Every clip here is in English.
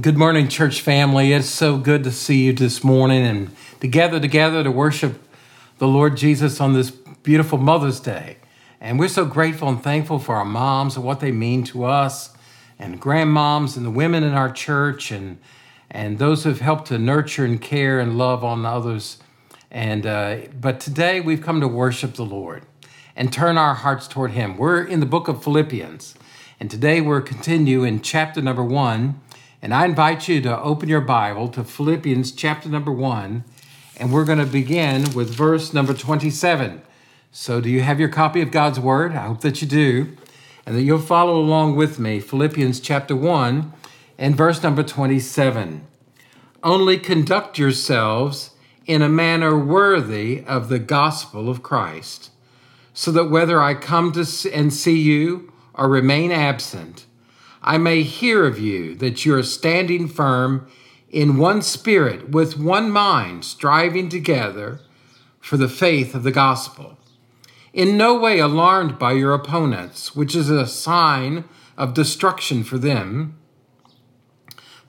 Good morning, church family. It's so good to see you this morning and to gather together to worship the Lord Jesus on this beautiful Mother's Day. And we're so grateful and thankful for our moms and what they mean to us, and grandmoms and the women in our church, and and those who have helped to nurture and care and love on others. And uh, but today we've come to worship the Lord and turn our hearts toward Him. We're in the book of Philippians, and today we're continue in chapter number one and I invite you to open your Bible to Philippians chapter number one, and we're going to begin with verse number 27. So, do you have your copy of God's Word? I hope that you do, and that you'll follow along with me. Philippians chapter 1 and verse number 27. Only conduct yourselves in a manner worthy of the gospel of Christ, so that whether I come to and see you or remain absent, I may hear of you that you are standing firm in one spirit, with one mind, striving together for the faith of the gospel. In no way alarmed by your opponents, which is a sign of destruction for them,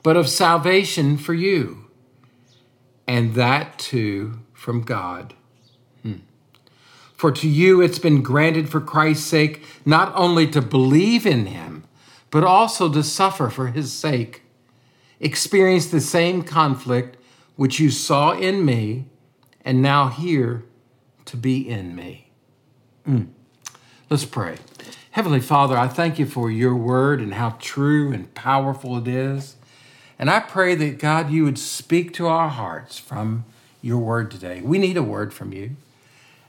but of salvation for you, and that too from God. Hmm. For to you it's been granted for Christ's sake not only to believe in him, but also to suffer for his sake. Experience the same conflict which you saw in me and now hear to be in me. Mm. Let's pray. Heavenly Father, I thank you for your word and how true and powerful it is. And I pray that God, you would speak to our hearts from your word today. We need a word from you.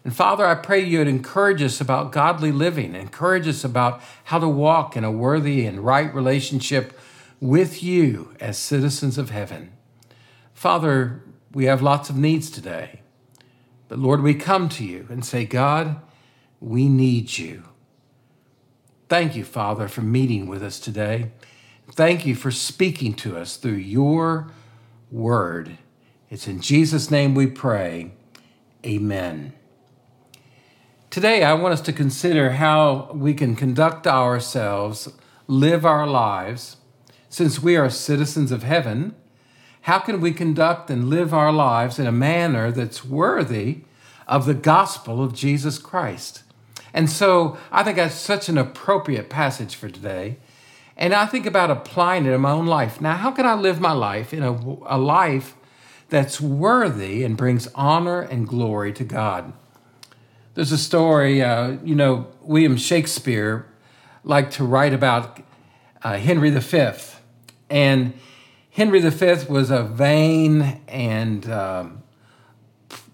And Father, I pray you would encourage us about godly living, encourage us about how to walk in a worthy and right relationship with you as citizens of heaven. Father, we have lots of needs today. But Lord, we come to you and say, God, we need you. Thank you, Father, for meeting with us today. Thank you for speaking to us through your word. It's in Jesus' name we pray. Amen. Today, I want us to consider how we can conduct ourselves, live our lives, since we are citizens of heaven. How can we conduct and live our lives in a manner that's worthy of the gospel of Jesus Christ? And so I think that's such an appropriate passage for today. And I think about applying it in my own life. Now, how can I live my life in a, a life that's worthy and brings honor and glory to God? There's a story, uh, you know, William Shakespeare liked to write about uh, Henry V. And Henry V was a vain and um,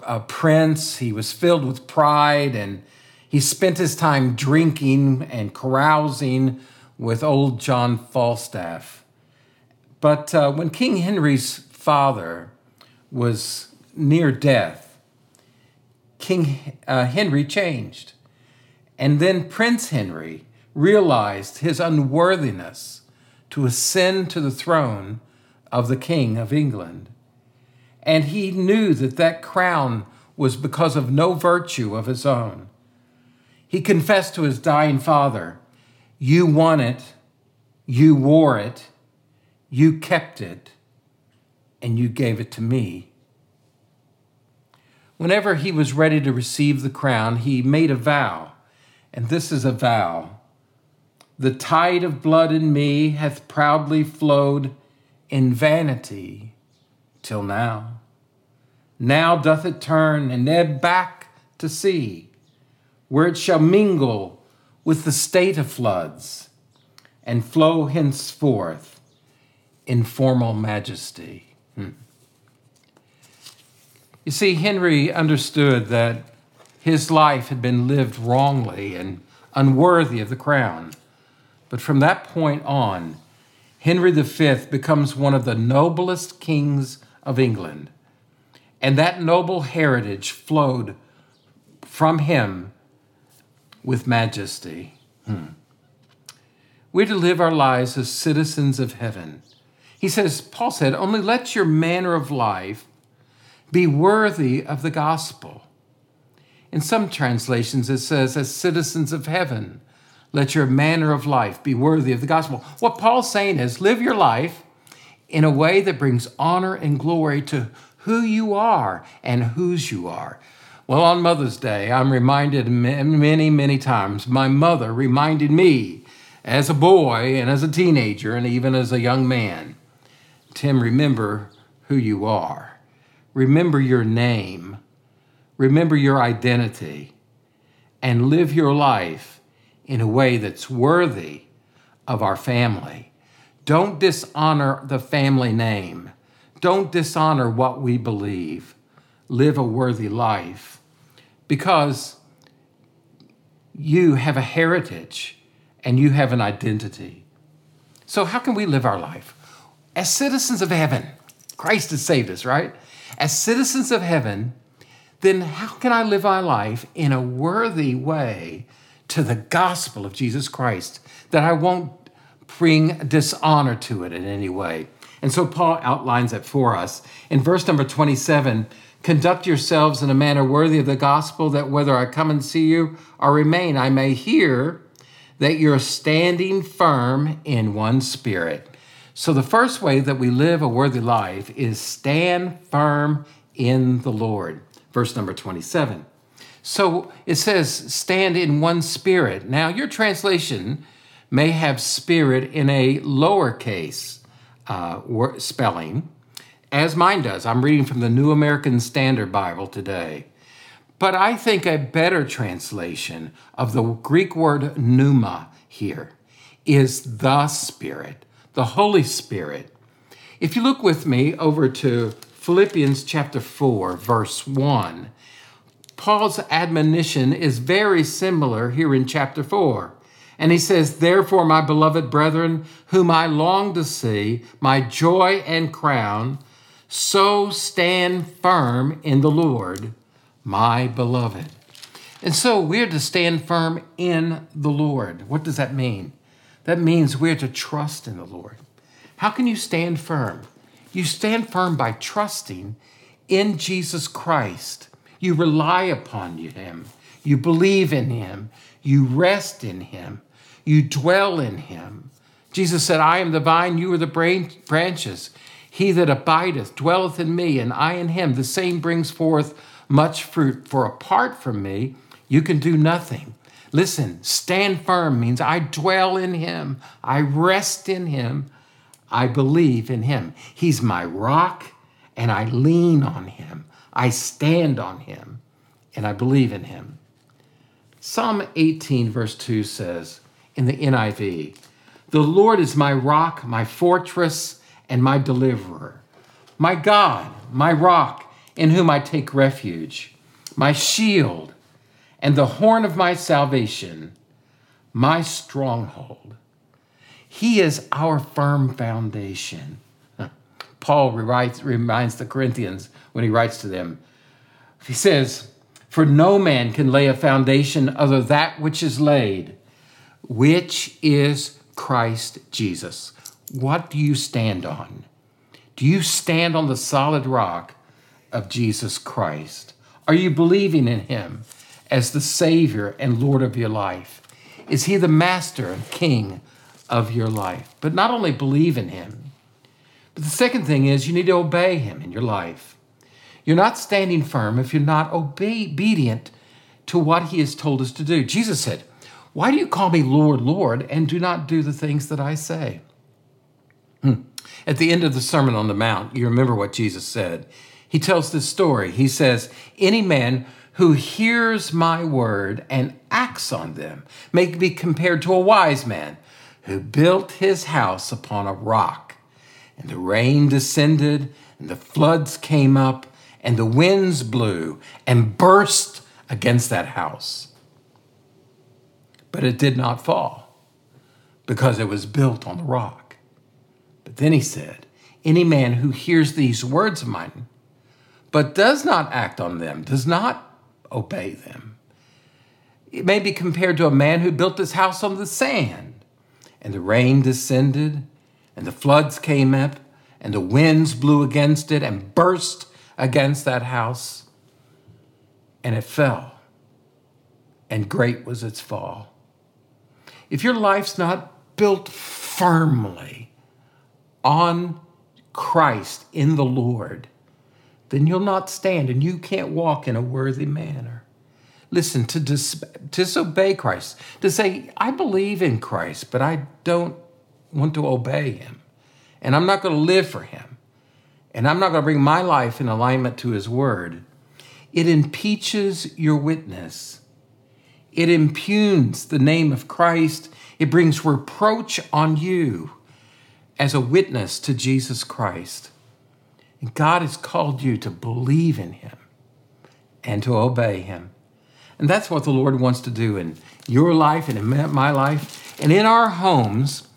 a prince. He was filled with pride and he spent his time drinking and carousing with old John Falstaff. But uh, when King Henry's father was near death, King uh, Henry changed. And then Prince Henry realized his unworthiness to ascend to the throne of the King of England. And he knew that that crown was because of no virtue of his own. He confessed to his dying father, You won it, you wore it, you kept it, and you gave it to me. Whenever he was ready to receive the crown, he made a vow, and this is a vow The tide of blood in me hath proudly flowed in vanity till now. Now doth it turn and ebb back to sea, where it shall mingle with the state of floods and flow henceforth in formal majesty. Hmm. You see, Henry understood that his life had been lived wrongly and unworthy of the crown. But from that point on, Henry V becomes one of the noblest kings of England. And that noble heritage flowed from him with majesty. Hmm. We're to live our lives as citizens of heaven. He says, Paul said, only let your manner of life be worthy of the gospel. In some translations, it says, as citizens of heaven, let your manner of life be worthy of the gospel. What Paul's saying is live your life in a way that brings honor and glory to who you are and whose you are. Well, on Mother's Day, I'm reminded many, many times, my mother reminded me as a boy and as a teenager and even as a young man Tim, remember who you are. Remember your name. Remember your identity. And live your life in a way that's worthy of our family. Don't dishonor the family name. Don't dishonor what we believe. Live a worthy life because you have a heritage and you have an identity. So, how can we live our life? As citizens of heaven, Christ has saved us, right? As citizens of heaven, then how can I live my life in a worthy way to the gospel of Jesus Christ that I won't bring dishonor to it in any way? And so Paul outlines it for us. In verse number 27, conduct yourselves in a manner worthy of the gospel, that whether I come and see you or remain, I may hear that you're standing firm in one spirit. So, the first way that we live a worthy life is stand firm in the Lord. Verse number 27. So it says, stand in one spirit. Now, your translation may have spirit in a lowercase uh, spelling, as mine does. I'm reading from the New American Standard Bible today. But I think a better translation of the Greek word pneuma here is the Spirit, the Holy Spirit. If you look with me over to Philippians chapter 4, verse 1, Paul's admonition is very similar here in chapter 4. And he says, Therefore, my beloved brethren, whom I long to see, my joy and crown, so stand firm in the Lord, my beloved. And so we're to stand firm in the Lord. What does that mean? That means we're to trust in the Lord. How can you stand firm? You stand firm by trusting in Jesus Christ. You rely upon Him. You believe in Him. You rest in Him. You dwell in Him. Jesus said, I am the vine, you are the branches. He that abideth dwelleth in me, and I in him. The same brings forth much fruit. For apart from me, you can do nothing. Listen, stand firm means I dwell in him, I rest in him, I believe in him. He's my rock, and I lean on him. I stand on him, and I believe in him. Psalm 18, verse 2 says in the NIV, The Lord is my rock, my fortress, and my deliverer, my God, my rock, in whom I take refuge, my shield, and the horn of my salvation, my stronghold. He is our firm foundation. Paul writes, reminds the Corinthians when he writes to them, he says, For no man can lay a foundation other than that which is laid, which is Christ Jesus. What do you stand on? Do you stand on the solid rock of Jesus Christ? Are you believing in him as the Savior and Lord of your life? Is he the master and king of your life? But not only believe in him, but the second thing is you need to obey him in your life. You're not standing firm if you're not obedient to what he has told us to do. Jesus said, Why do you call me Lord, Lord, and do not do the things that I say? Hmm. At the end of the Sermon on the Mount, you remember what Jesus said. He tells this story. He says, Any man who hears my word and acts on them may be compared to a wise man who built his house upon a rock. And the rain descended, and the floods came up, and the winds blew and burst against that house. But it did not fall because it was built on the rock. But then he said, Any man who hears these words of mine, but does not act on them, does not obey them, it may be compared to a man who built his house on the sand, and the rain descended, and the floods came up, and the winds blew against it and burst against that house, and it fell, and great was its fall. If your life's not built firmly on Christ in the Lord, then you'll not stand and you can't walk in a worthy manner. Listen, to dis- disobey Christ, to say, I believe in Christ, but I don't want to obey him. And I'm not going to live for him. And I'm not going to bring my life in alignment to his word. It impeaches your witness. It impugns the name of Christ. It brings reproach on you as a witness to Jesus Christ. And God has called you to believe in him and to obey him. And that's what the Lord wants to do in your life and in my life. And in our homes,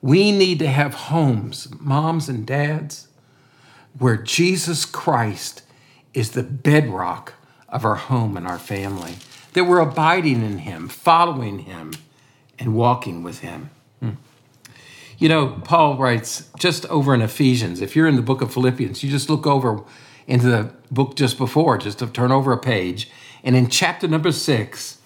we need to have homes, moms and dads, where Jesus Christ is the bedrock of our home and our family, that we're abiding in him, following him, and walking with him. You know, Paul writes just over in Ephesians, if you're in the book of Philippians, you just look over into the book just before, just to turn over a page. And in chapter number six,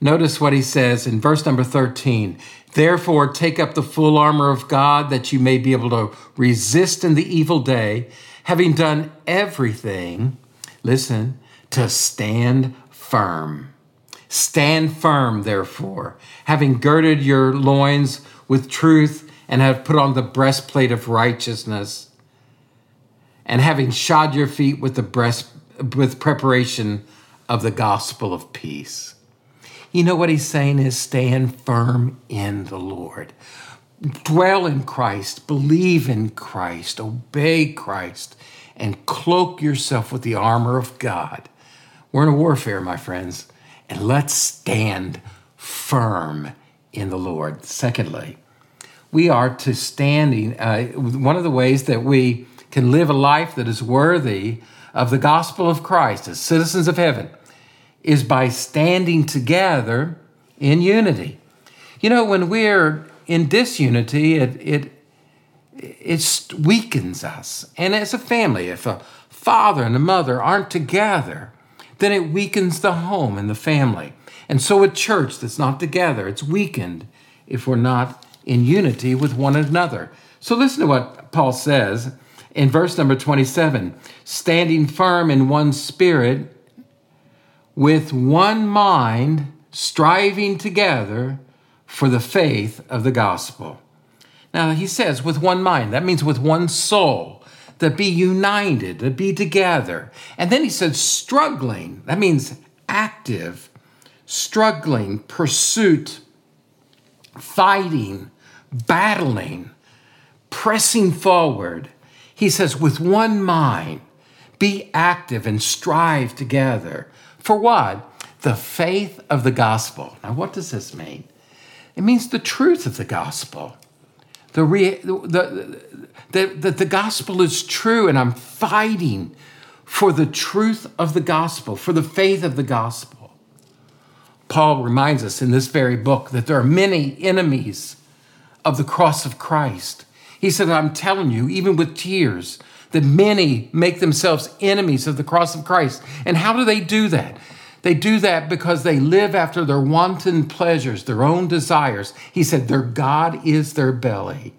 notice what he says in verse number 13. Therefore, take up the full armor of God that you may be able to resist in the evil day, having done everything, listen, to stand firm. Stand firm, therefore, having girded your loins with truth and have put on the breastplate of righteousness, and having shod your feet with the breast with preparation of the gospel of peace. You know what he's saying is stand firm in the Lord. Dwell in Christ, believe in Christ, obey Christ, and cloak yourself with the armor of God. We're in a warfare, my friends, and let's stand firm in the Lord. Secondly, we are to standing. Uh, one of the ways that we can live a life that is worthy of the gospel of Christ as citizens of heaven is by standing together in unity. You know, when we're in disunity, it, it, it weakens us. And as a family, if a father and a mother aren't together, then it weakens the home and the family. And so a church that's not together, it's weakened if we're not in unity with one another. So listen to what Paul says in verse number 27 standing firm in one spirit, with one mind, striving together for the faith of the gospel. Now he says, with one mind, that means with one soul, to be united, to be together. And then he said, struggling, that means active, struggling, pursuit, fighting, battling, pressing forward. He says, with one mind, be active and strive together. For what? The faith of the gospel. Now, what does this mean? It means the truth of the gospel. The, re, the, the, the, the gospel is true, and I'm fighting for the truth of the gospel, for the faith of the gospel. Paul reminds us in this very book that there are many enemies of the cross of Christ. He said, I'm telling you, even with tears, that many make themselves enemies of the cross of Christ. And how do they do that? They do that because they live after their wanton pleasures, their own desires. He said, Their God is their belly.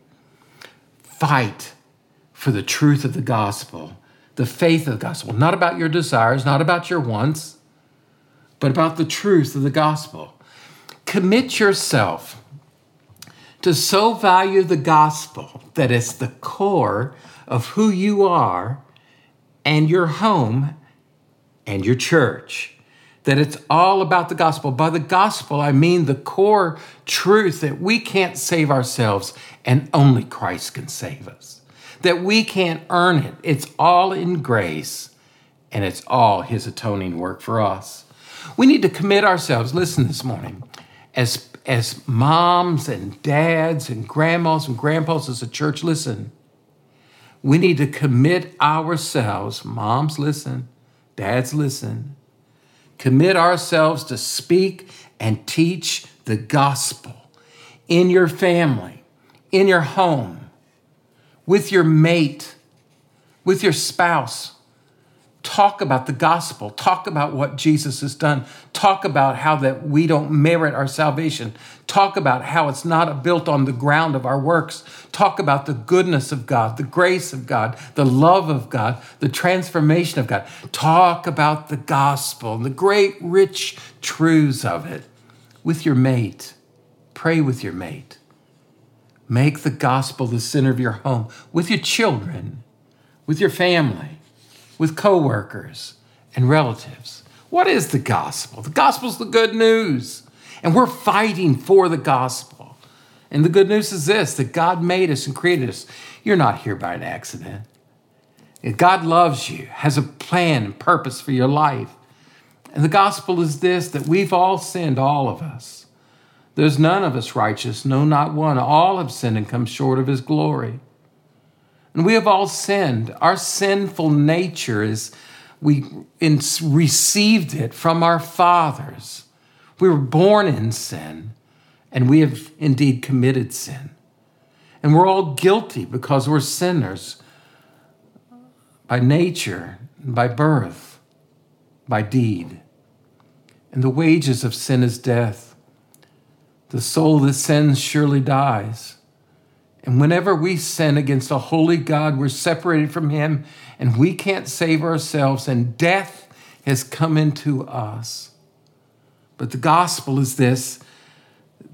Fight for the truth of the gospel, the faith of the gospel, not about your desires, not about your wants, but about the truth of the gospel. Commit yourself to so value the gospel that it's the core of who you are and your home and your church. That it's all about the gospel. By the gospel, I mean the core truth that we can't save ourselves and only Christ can save us. That we can't earn it. It's all in grace and it's all His atoning work for us. We need to commit ourselves, listen this morning, as as moms and dads and grandmas and grandpas as a church, listen, we need to commit ourselves, moms, listen, dads, listen, commit ourselves to speak and teach the gospel in your family, in your home, with your mate, with your spouse. Talk about the gospel, talk about what Jesus has done, talk about how that we don't merit our salvation, talk about how it's not built on the ground of our works, talk about the goodness of God, the grace of God, the love of God, the transformation of God. Talk about the gospel and the great rich truths of it. With your mate. Pray with your mate. Make the gospel the center of your home. With your children, with your family with coworkers and relatives. What is the gospel? The gospel's the good news. And we're fighting for the gospel. And the good news is this that God made us and created us. You're not here by an accident. God loves you, has a plan and purpose for your life. And the gospel is this that we've all sinned, all of us. There's none of us righteous, no, not one. All have sinned and come short of his glory. And we have all sinned. Our sinful nature is, we in, received it from our fathers. We were born in sin, and we have indeed committed sin. And we're all guilty because we're sinners by nature, by birth, by deed. And the wages of sin is death. The soul that sins surely dies. And whenever we sin against a holy God, we're separated from Him and we can't save ourselves, and death has come into us. But the gospel is this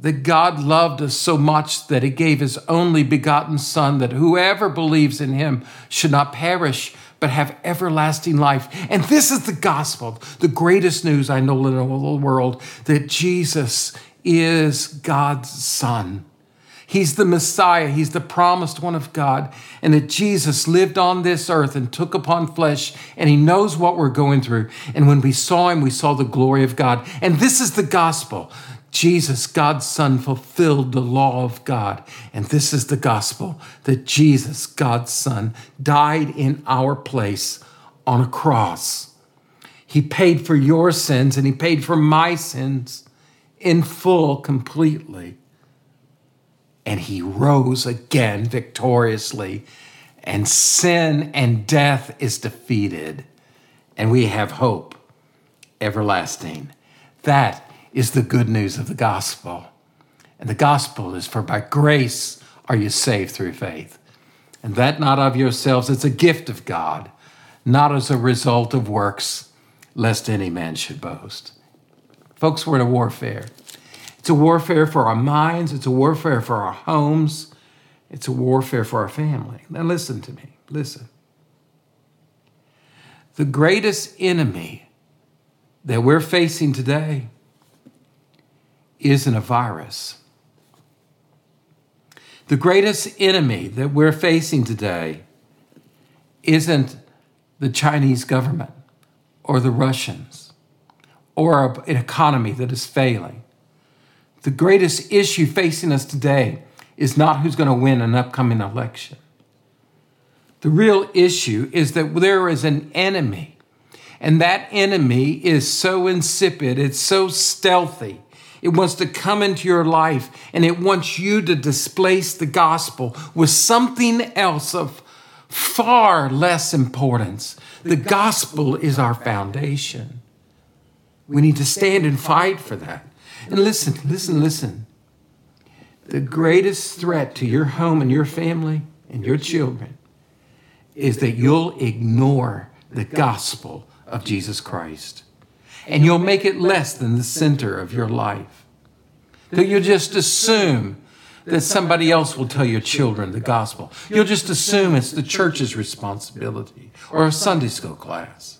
that God loved us so much that He gave His only begotten Son, that whoever believes in Him should not perish, but have everlasting life. And this is the gospel, the greatest news I know in the whole world that Jesus is God's Son He's the Messiah. He's the promised one of God. And that Jesus lived on this earth and took upon flesh, and He knows what we're going through. And when we saw Him, we saw the glory of God. And this is the gospel. Jesus, God's Son, fulfilled the law of God. And this is the gospel that Jesus, God's Son, died in our place on a cross. He paid for your sins and He paid for my sins in full, completely and he rose again victoriously, and sin and death is defeated, and we have hope everlasting. That is the good news of the gospel. And the gospel is for by grace are you saved through faith. And that not of yourselves, it's a gift of God, not as a result of works, lest any man should boast. Folks, we're in a warfare. It's a warfare for our minds, it's a warfare for our homes, it's a warfare for our family. Now, listen to me. Listen. The greatest enemy that we're facing today isn't a virus. The greatest enemy that we're facing today isn't the Chinese government or the Russians or an economy that is failing. The greatest issue facing us today is not who's going to win an upcoming election. The real issue is that there is an enemy, and that enemy is so insipid, it's so stealthy. It wants to come into your life and it wants you to displace the gospel with something else of far less importance. The gospel is our foundation. We need to stand and fight for that. And listen, listen, listen. The greatest threat to your home and your family and your children is that you'll ignore the gospel of Jesus Christ. And you'll make it less than the center of your life. That you'll just assume that somebody else will tell your children the gospel. You'll just assume it's the church's responsibility or a Sunday school class.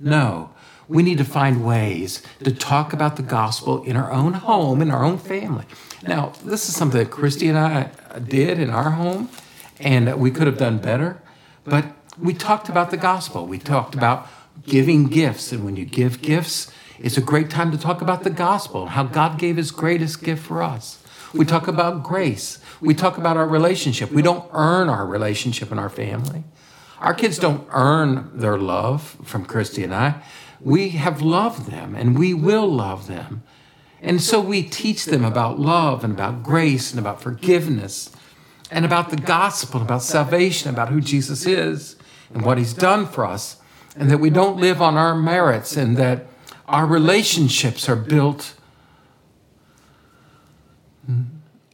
No, we need to find ways to talk about the gospel in our own home, in our own family. Now, this is something that Christy and I uh, did in our home, and we could have done better, but we talked about the gospel. We talked about giving gifts, and when you give gifts, it's a great time to talk about the gospel, how God gave his greatest gift for us. We talk about grace. We talk about our relationship. We don't earn our relationship in our family. Our kids don't earn their love from Christy and I we have loved them and we will love them. And so we teach them about love and about grace and about forgiveness and about the gospel, about salvation, about who Jesus is and what he's done for us. and that we don't live on our merits, and that our relationships are built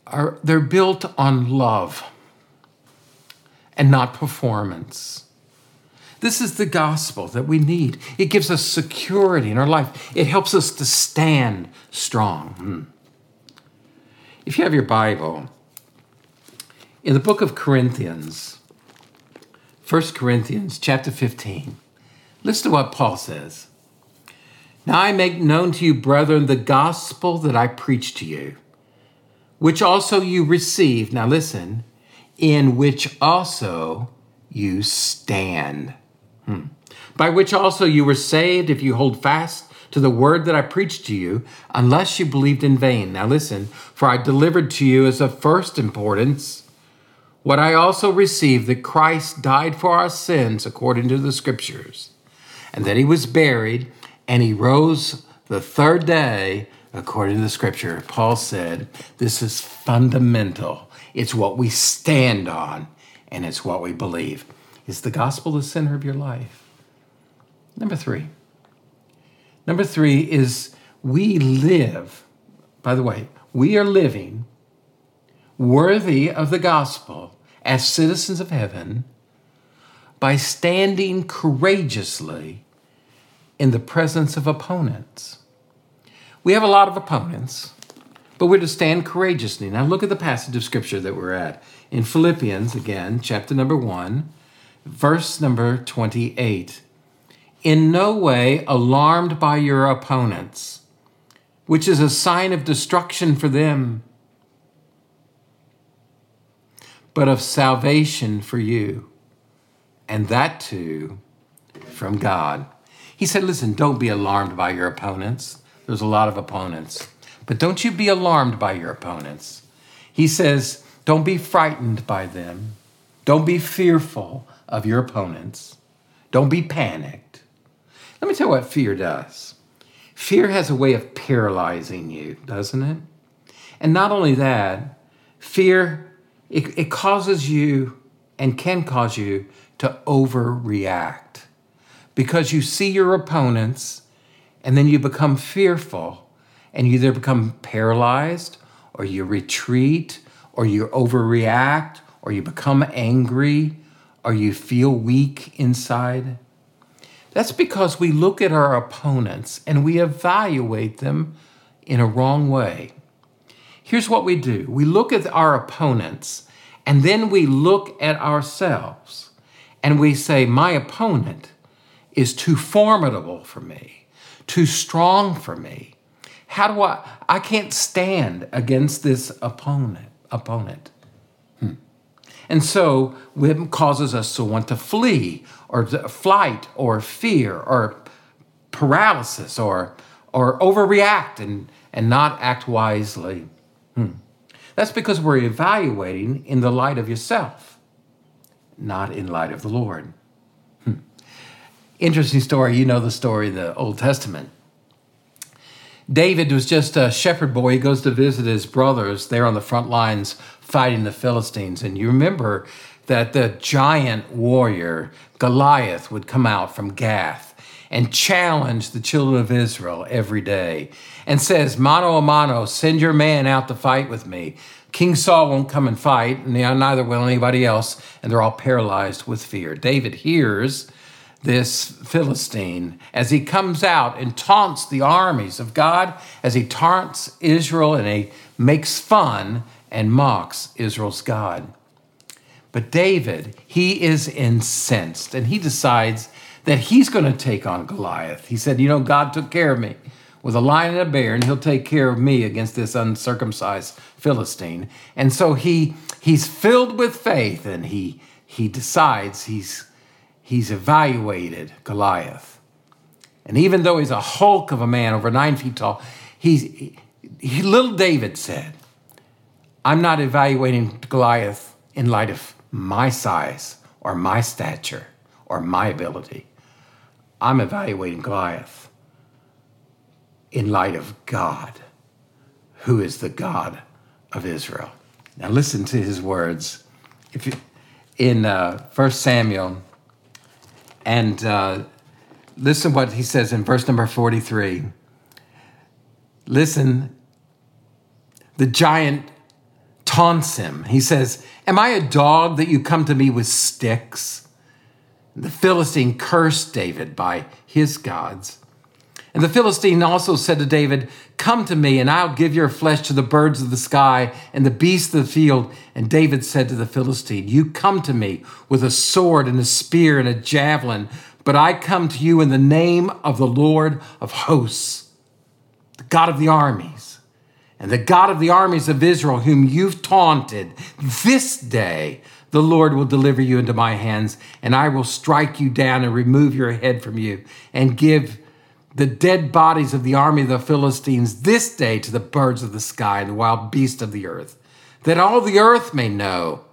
are they're built on love and not performance. This is the gospel that we need. It gives us security in our life. It helps us to stand strong. Hmm. If you have your Bible, in the book of Corinthians, 1 Corinthians chapter 15, listen to what Paul says. Now I make known to you, brethren, the gospel that I preached to you, which also you received. Now listen, in which also you stand. Hmm. By which also you were saved if you hold fast to the word that I preached to you, unless you believed in vain. Now listen, for I delivered to you as of first importance what I also received that Christ died for our sins according to the scriptures, and that he was buried, and he rose the third day according to the scripture. Paul said, This is fundamental. It's what we stand on, and it's what we believe. Is the gospel the center of your life? Number three. Number three is we live, by the way, we are living worthy of the gospel as citizens of heaven by standing courageously in the presence of opponents. We have a lot of opponents, but we're to stand courageously. Now, look at the passage of scripture that we're at in Philippians, again, chapter number one, verse number 28 in no way alarmed by your opponents, which is a sign of destruction for them, but of salvation for you, and that too from God. He said, Listen, don't be alarmed by your opponents. There's a lot of opponents, but don't you be alarmed by your opponents. He says, Don't be frightened by them. Don't be fearful of your opponents. Don't be panicked. Let me tell you what fear does. Fear has a way of paralyzing you, doesn't it? And not only that, fear, it, it causes you and can cause you to overreact because you see your opponents and then you become fearful and you either become paralyzed or you retreat or you overreact or you become angry or you feel weak inside. That's because we look at our opponents and we evaluate them in a wrong way. Here's what we do we look at our opponents and then we look at ourselves and we say, My opponent is too formidable for me, too strong for me. How do I? I can't stand against this opponent. Opponent. And so it causes us to want to flee or flight or fear or paralysis or, or overreact and, and not act wisely. Hmm. That's because we're evaluating in the light of yourself, not in light of the Lord. Hmm. Interesting story. You know the story in the Old Testament. David was just a shepherd boy. He goes to visit his brothers there on the front lines fighting the Philistines. And you remember that the giant warrior Goliath would come out from Gath and challenge the children of Israel every day and says, Mano a mano, send your man out to fight with me. King Saul won't come and fight, and neither will anybody else, and they're all paralyzed with fear. David hears this Philistine as he comes out and taunts the armies of God, as he taunts Israel and he makes fun and mocks Israel's God. But David, he is incensed and he decides that he's going to take on Goliath. He said, You know, God took care of me with a lion and a bear, and he'll take care of me against this uncircumcised Philistine. And so he he's filled with faith and he he decides he's he's evaluated Goliath. And even though he's a hulk of a man, over nine feet tall, he's, he, little David said, I'm not evaluating Goliath in light of my size or my stature or my ability. I'm evaluating Goliath in light of God, who is the God of Israel. Now listen to his words. If you, in uh, 1 Samuel and uh, listen what he says in verse number 43. Listen, the giant taunts him. He says, Am I a dog that you come to me with sticks? The Philistine cursed David by his gods. And the Philistine also said to David, Come to me, and I'll give your flesh to the birds of the sky and the beasts of the field. And David said to the Philistine, You come to me with a sword and a spear and a javelin, but I come to you in the name of the Lord of hosts, the God of the armies, and the God of the armies of Israel, whom you've taunted. This day the Lord will deliver you into my hands, and I will strike you down and remove your head from you, and give the dead bodies of the army of the Philistines this day to the birds of the sky and the wild beasts of the earth, that all the earth may know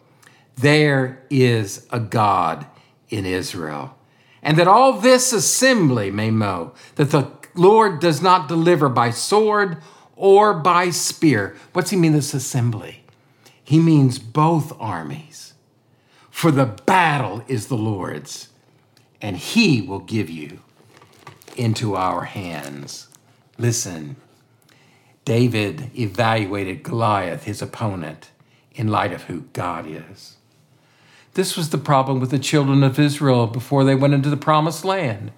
there is a God in Israel, and that all this assembly may know that the Lord does not deliver by sword or by spear. What's he mean, this assembly? He means both armies. For the battle is the Lord's, and he will give you into our hands. Listen, David evaluated Goliath, his opponent, in light of who God is. This was the problem with the children of Israel before they went into the promised land.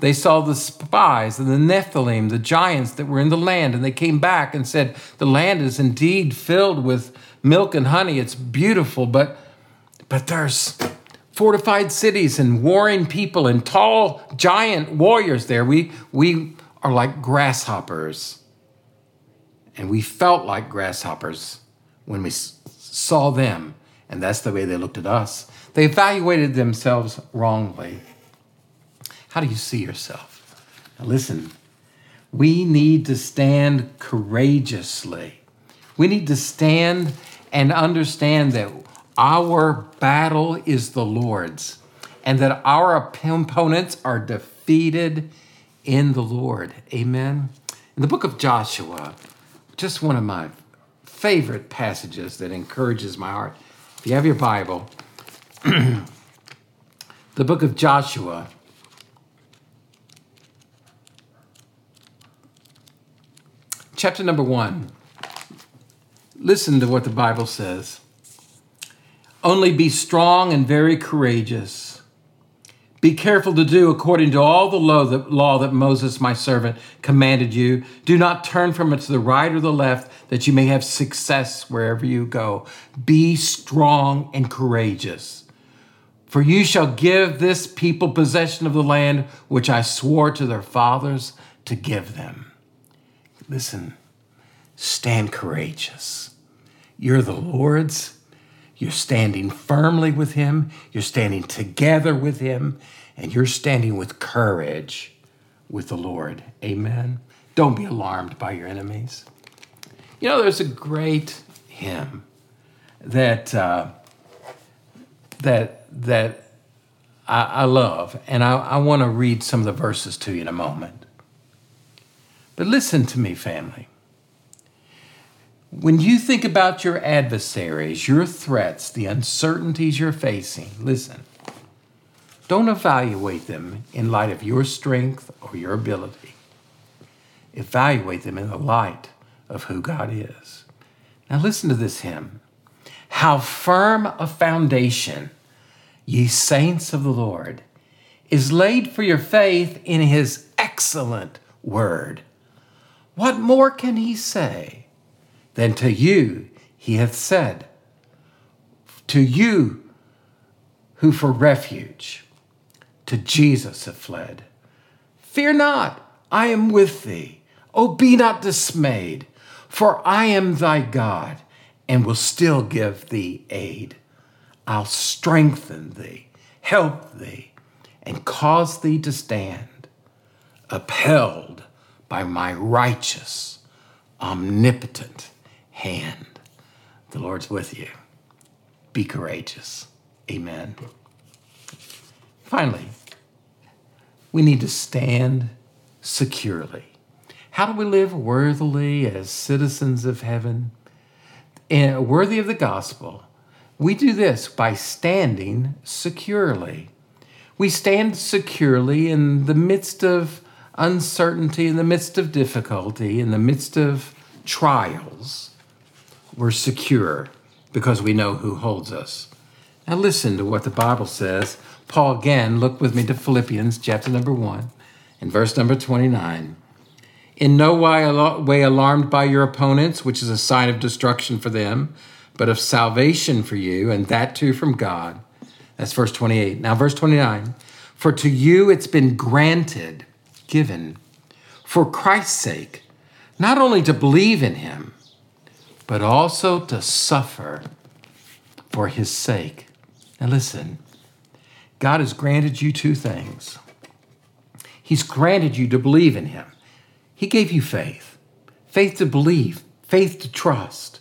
They saw the spies and the Nephilim, the giants that were in the land, and they came back and said, The land is indeed filled with milk and honey. It's beautiful, but, but there's fortified cities and warring people and tall giant warriors there. We, we are like grasshoppers. And we felt like grasshoppers when we saw them. And that's the way they looked at us. They evaluated themselves wrongly. How do you see yourself? Now, listen, we need to stand courageously. We need to stand and understand that our battle is the Lord's, and that our opponents are defeated in the Lord. Amen. In the book of Joshua, just one of my favorite passages that encourages my heart. If you have your Bible, the book of Joshua, chapter number one. Listen to what the Bible says. Only be strong and very courageous. Be careful to do according to all the law that, Moses, my servant, commanded you. Do not turn from it to the right or the left, that you may have success wherever you go. Be strong and courageous. For you shall give this people possession of the land which I swore to their fathers to give them. Listen, stand courageous. You're the Lord's you're standing firmly with Him, you're standing together with Him, and you're standing with courage with the Lord. Amen. Don't be alarmed by your enemies. You know, there's a great hymn that uh, that that I, I love, and I, I want to read some of the verses to you in a moment. But listen to me, family. When you think about your adversaries, your threats, the uncertainties you're facing, listen, don't evaluate them in light of your strength or your ability. Evaluate them in the light of who God is. Now, listen to this hymn. How firm a foundation, ye saints of the Lord, is laid for your faith in his excellent word. What more can he say? Than to you he hath said, to you who for refuge to Jesus have fled. Fear not, I am with thee. Oh, be not dismayed, for I am thy God and will still give thee aid. I'll strengthen thee, help thee, and cause thee to stand, upheld by my righteous, omnipotent hand. The Lord's with you. Be courageous. Amen. Finally, we need to stand securely. How do we live worthily as citizens of heaven and worthy of the gospel? We do this by standing securely. we stand securely in the midst of uncertainty, in the midst of difficulty, in the midst of trials. We're secure because we know who holds us. Now, listen to what the Bible says. Paul again, look with me to Philippians chapter number 1 and verse number 29. In no way alarmed by your opponents, which is a sign of destruction for them, but of salvation for you, and that too from God that's verse 28. Now, verse 29 For to you it's been granted, given, for Christ's sake, not only to believe in him, but also to suffer for his sake. Now, listen, God has granted you two things. He's granted you to believe in him. He gave you faith faith to believe, faith to trust.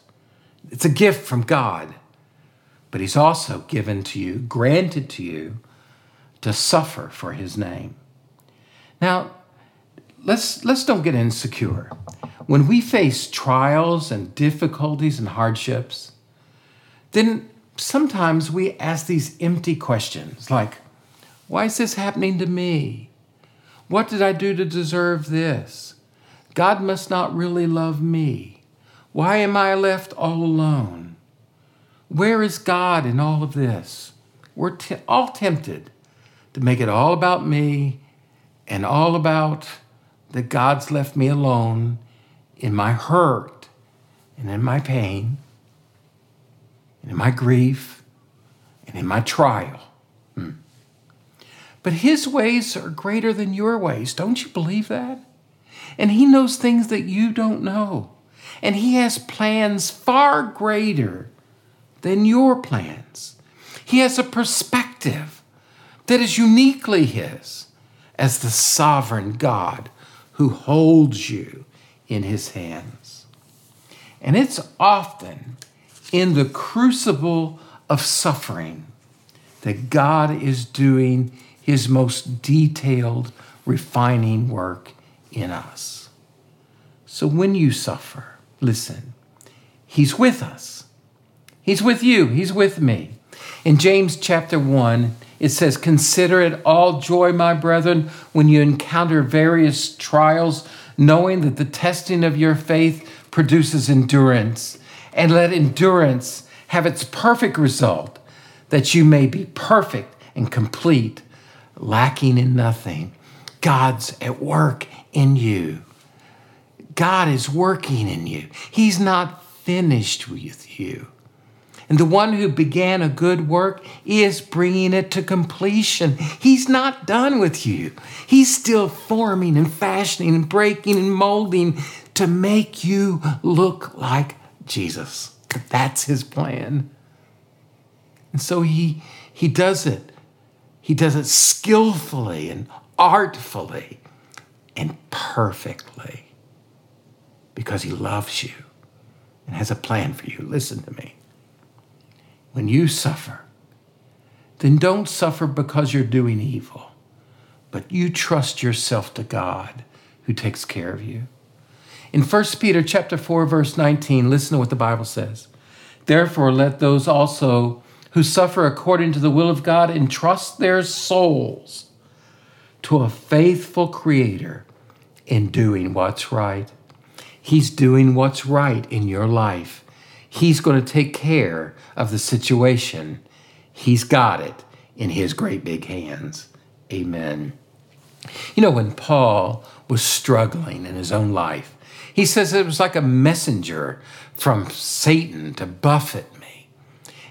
It's a gift from God but he's also given to you, granted to you, to suffer for his name. Now, let's, let's don't get insecure. When we face trials and difficulties and hardships, then sometimes we ask these empty questions like, why is this happening to me? What did I do to deserve this? God must not really love me. Why am I left all alone? Where is God in all of this? We're t- all tempted to make it all about me and all about that God's left me alone in my hurt and in my pain and in my grief and in my trial. Hmm. But His ways are greater than your ways. Don't you believe that? And He knows things that you don't know. And He has plans far greater than your plans. He has a perspective that is uniquely His as the sovereign God who holds you in His hands. And it's often in the crucible of suffering that God is doing His most detailed, refining work in us. So when you suffer, listen, He's with us. He's with you, He's with me. In James chapter 1, it says, Consider it all joy, my brethren, when you encounter various trials, knowing that the testing of your faith produces endurance. And let endurance have its perfect result, that you may be perfect and complete, lacking in nothing. God's at work in you. God is working in you. He's not finished with you. And the one who began a good work is bringing it to completion. He's not done with you. He's still forming and fashioning and breaking and molding to make you look like Jesus. That's his plan. And so he, he does it. He does it skillfully and artfully and perfectly because he loves you and has a plan for you. Listen to me when you suffer, then don't suffer because you're doing evil, but you trust yourself to God who takes care of you. In 1 Peter chapter 4 verse 19, listen to what the Bible says. Therefore let those also who suffer according to the will of God entrust their souls to a faithful creator in doing what's right. He's doing what's right in your life. He's going to take care of the situation. He's got it in his great big hands. Amen. You know, when Paul was struggling in his own life, he says it was like a messenger from Satan to buffet me.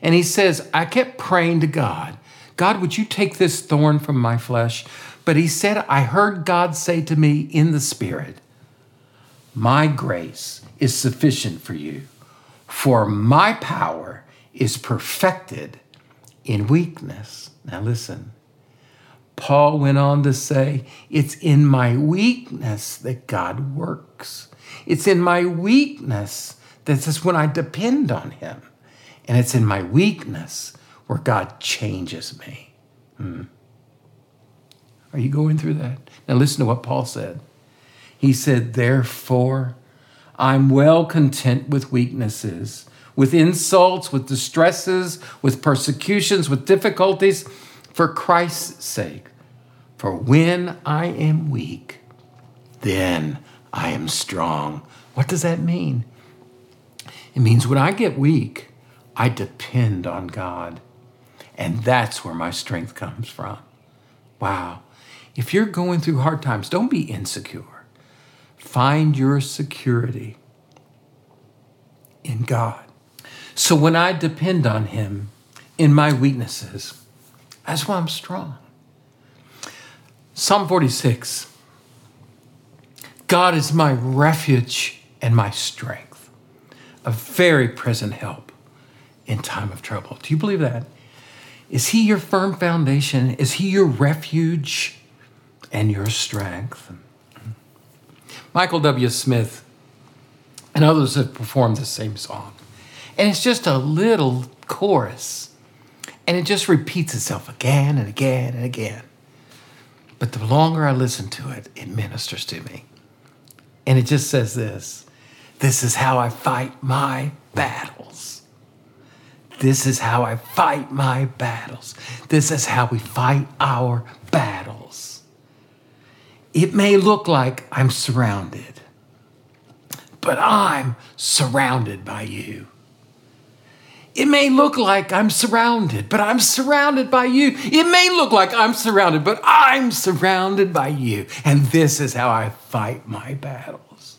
And he says, I kept praying to God, God, would you take this thorn from my flesh? But he said, I heard God say to me in the Spirit, My grace is sufficient for you for my power is perfected in weakness. Now, listen. Paul went on to say, It's in my weakness that God works. It's in my weakness that is when I depend on Him. And it's in my weakness where God changes me. Hmm. Are you going through that? Now, listen to what Paul said. He said, Therefore, I'm well content with weaknesses, with insults, with distresses, with persecutions, with difficulties. for Christ's sake. For when I am weak, then I am strong. What does that mean? It means when I get weak, I depend on God. And that's where my strength comes from. Wow. If you're going through hard times, don't be insecure. Find your security in God. So when I depend on Him in my weaknesses, that's why I'm strong. Psalm 46 God is my refuge and my strength, a very present help in time of trouble. Do you believe that? Is He your firm foundation? Is He your refuge? and your strength. Michael W. Smith and others have performed the same song. And it's just a little chorus. And it just repeats itself again and again and again. But the longer I listen to it, it ministers to me. And it just says this This is how I fight my battles. This is how I fight my battles. This is how we fight our battles. It may look like I'm surrounded, but I'm surrounded by you. It may look like I'm surrounded, but I'm surrounded by you. It may look like I'm surrounded, but I'm surrounded by you. And this is how I fight my battles.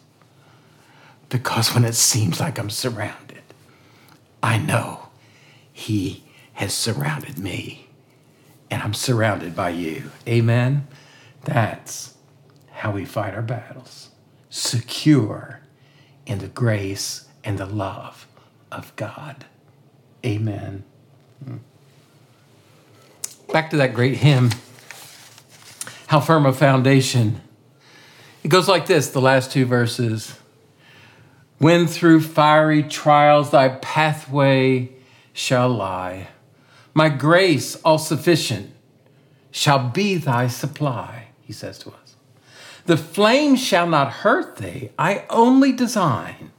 Because when it seems like I'm surrounded, I know He has surrounded me, and I'm surrounded by you. Amen? That's how we fight our battles, secure in the grace and the love of God. Amen. Hmm. Back to that great hymn, How Firm a Foundation. It goes like this the last two verses. When through fiery trials thy pathway shall lie, my grace all sufficient shall be thy supply, he says to us. The flame shall not hurt thee. I only design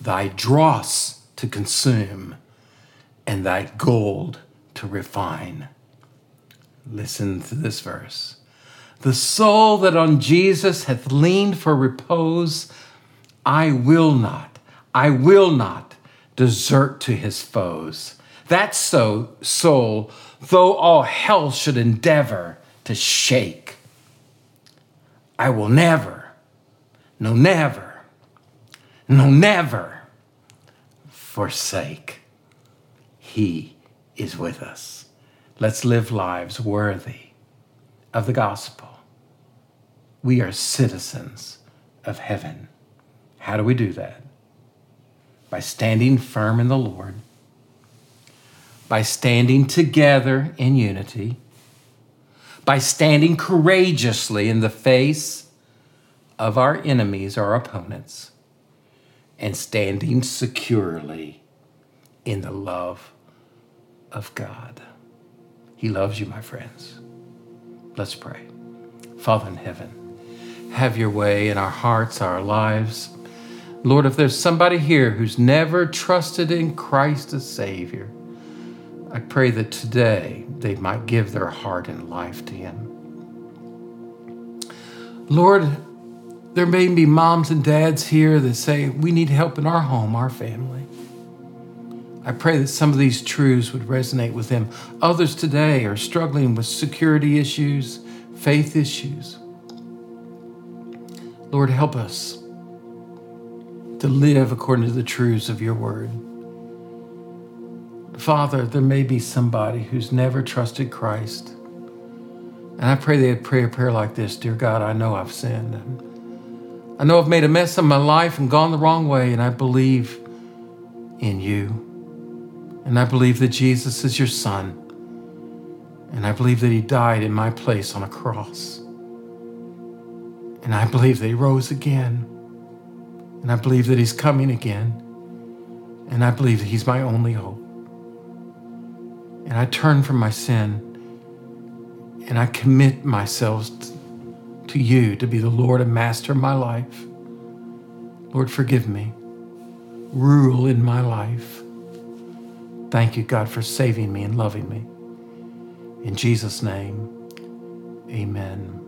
thy dross to consume and thy gold to refine. Listen to this verse. The soul that on Jesus hath leaned for repose, I will not, I will not desert to his foes. That so, soul, though all hell should endeavor to shake, I will never, no, never, no, never forsake. He is with us. Let's live lives worthy of the gospel. We are citizens of heaven. How do we do that? By standing firm in the Lord, by standing together in unity by standing courageously in the face of our enemies, our opponents, and standing securely in the love of God. He loves you, my friends. Let's pray. Father in heaven, have your way in our hearts, our lives. Lord, if there's somebody here who's never trusted in Christ as Savior, I pray that today they might give their heart and life to Him. Lord, there may be moms and dads here that say, We need help in our home, our family. I pray that some of these truths would resonate with them. Others today are struggling with security issues, faith issues. Lord, help us to live according to the truths of your word. Father, there may be somebody who's never trusted Christ. And I pray they'd pray a prayer like this Dear God, I know I've sinned. I know I've made a mess of my life and gone the wrong way, and I believe in you. And I believe that Jesus is your Son. And I believe that He died in my place on a cross. And I believe that He rose again. And I believe that He's coming again. And I believe that He's my only hope. And I turn from my sin and I commit myself to you to be the Lord and Master of my life. Lord, forgive me. Rule in my life. Thank you, God, for saving me and loving me. In Jesus' name, amen.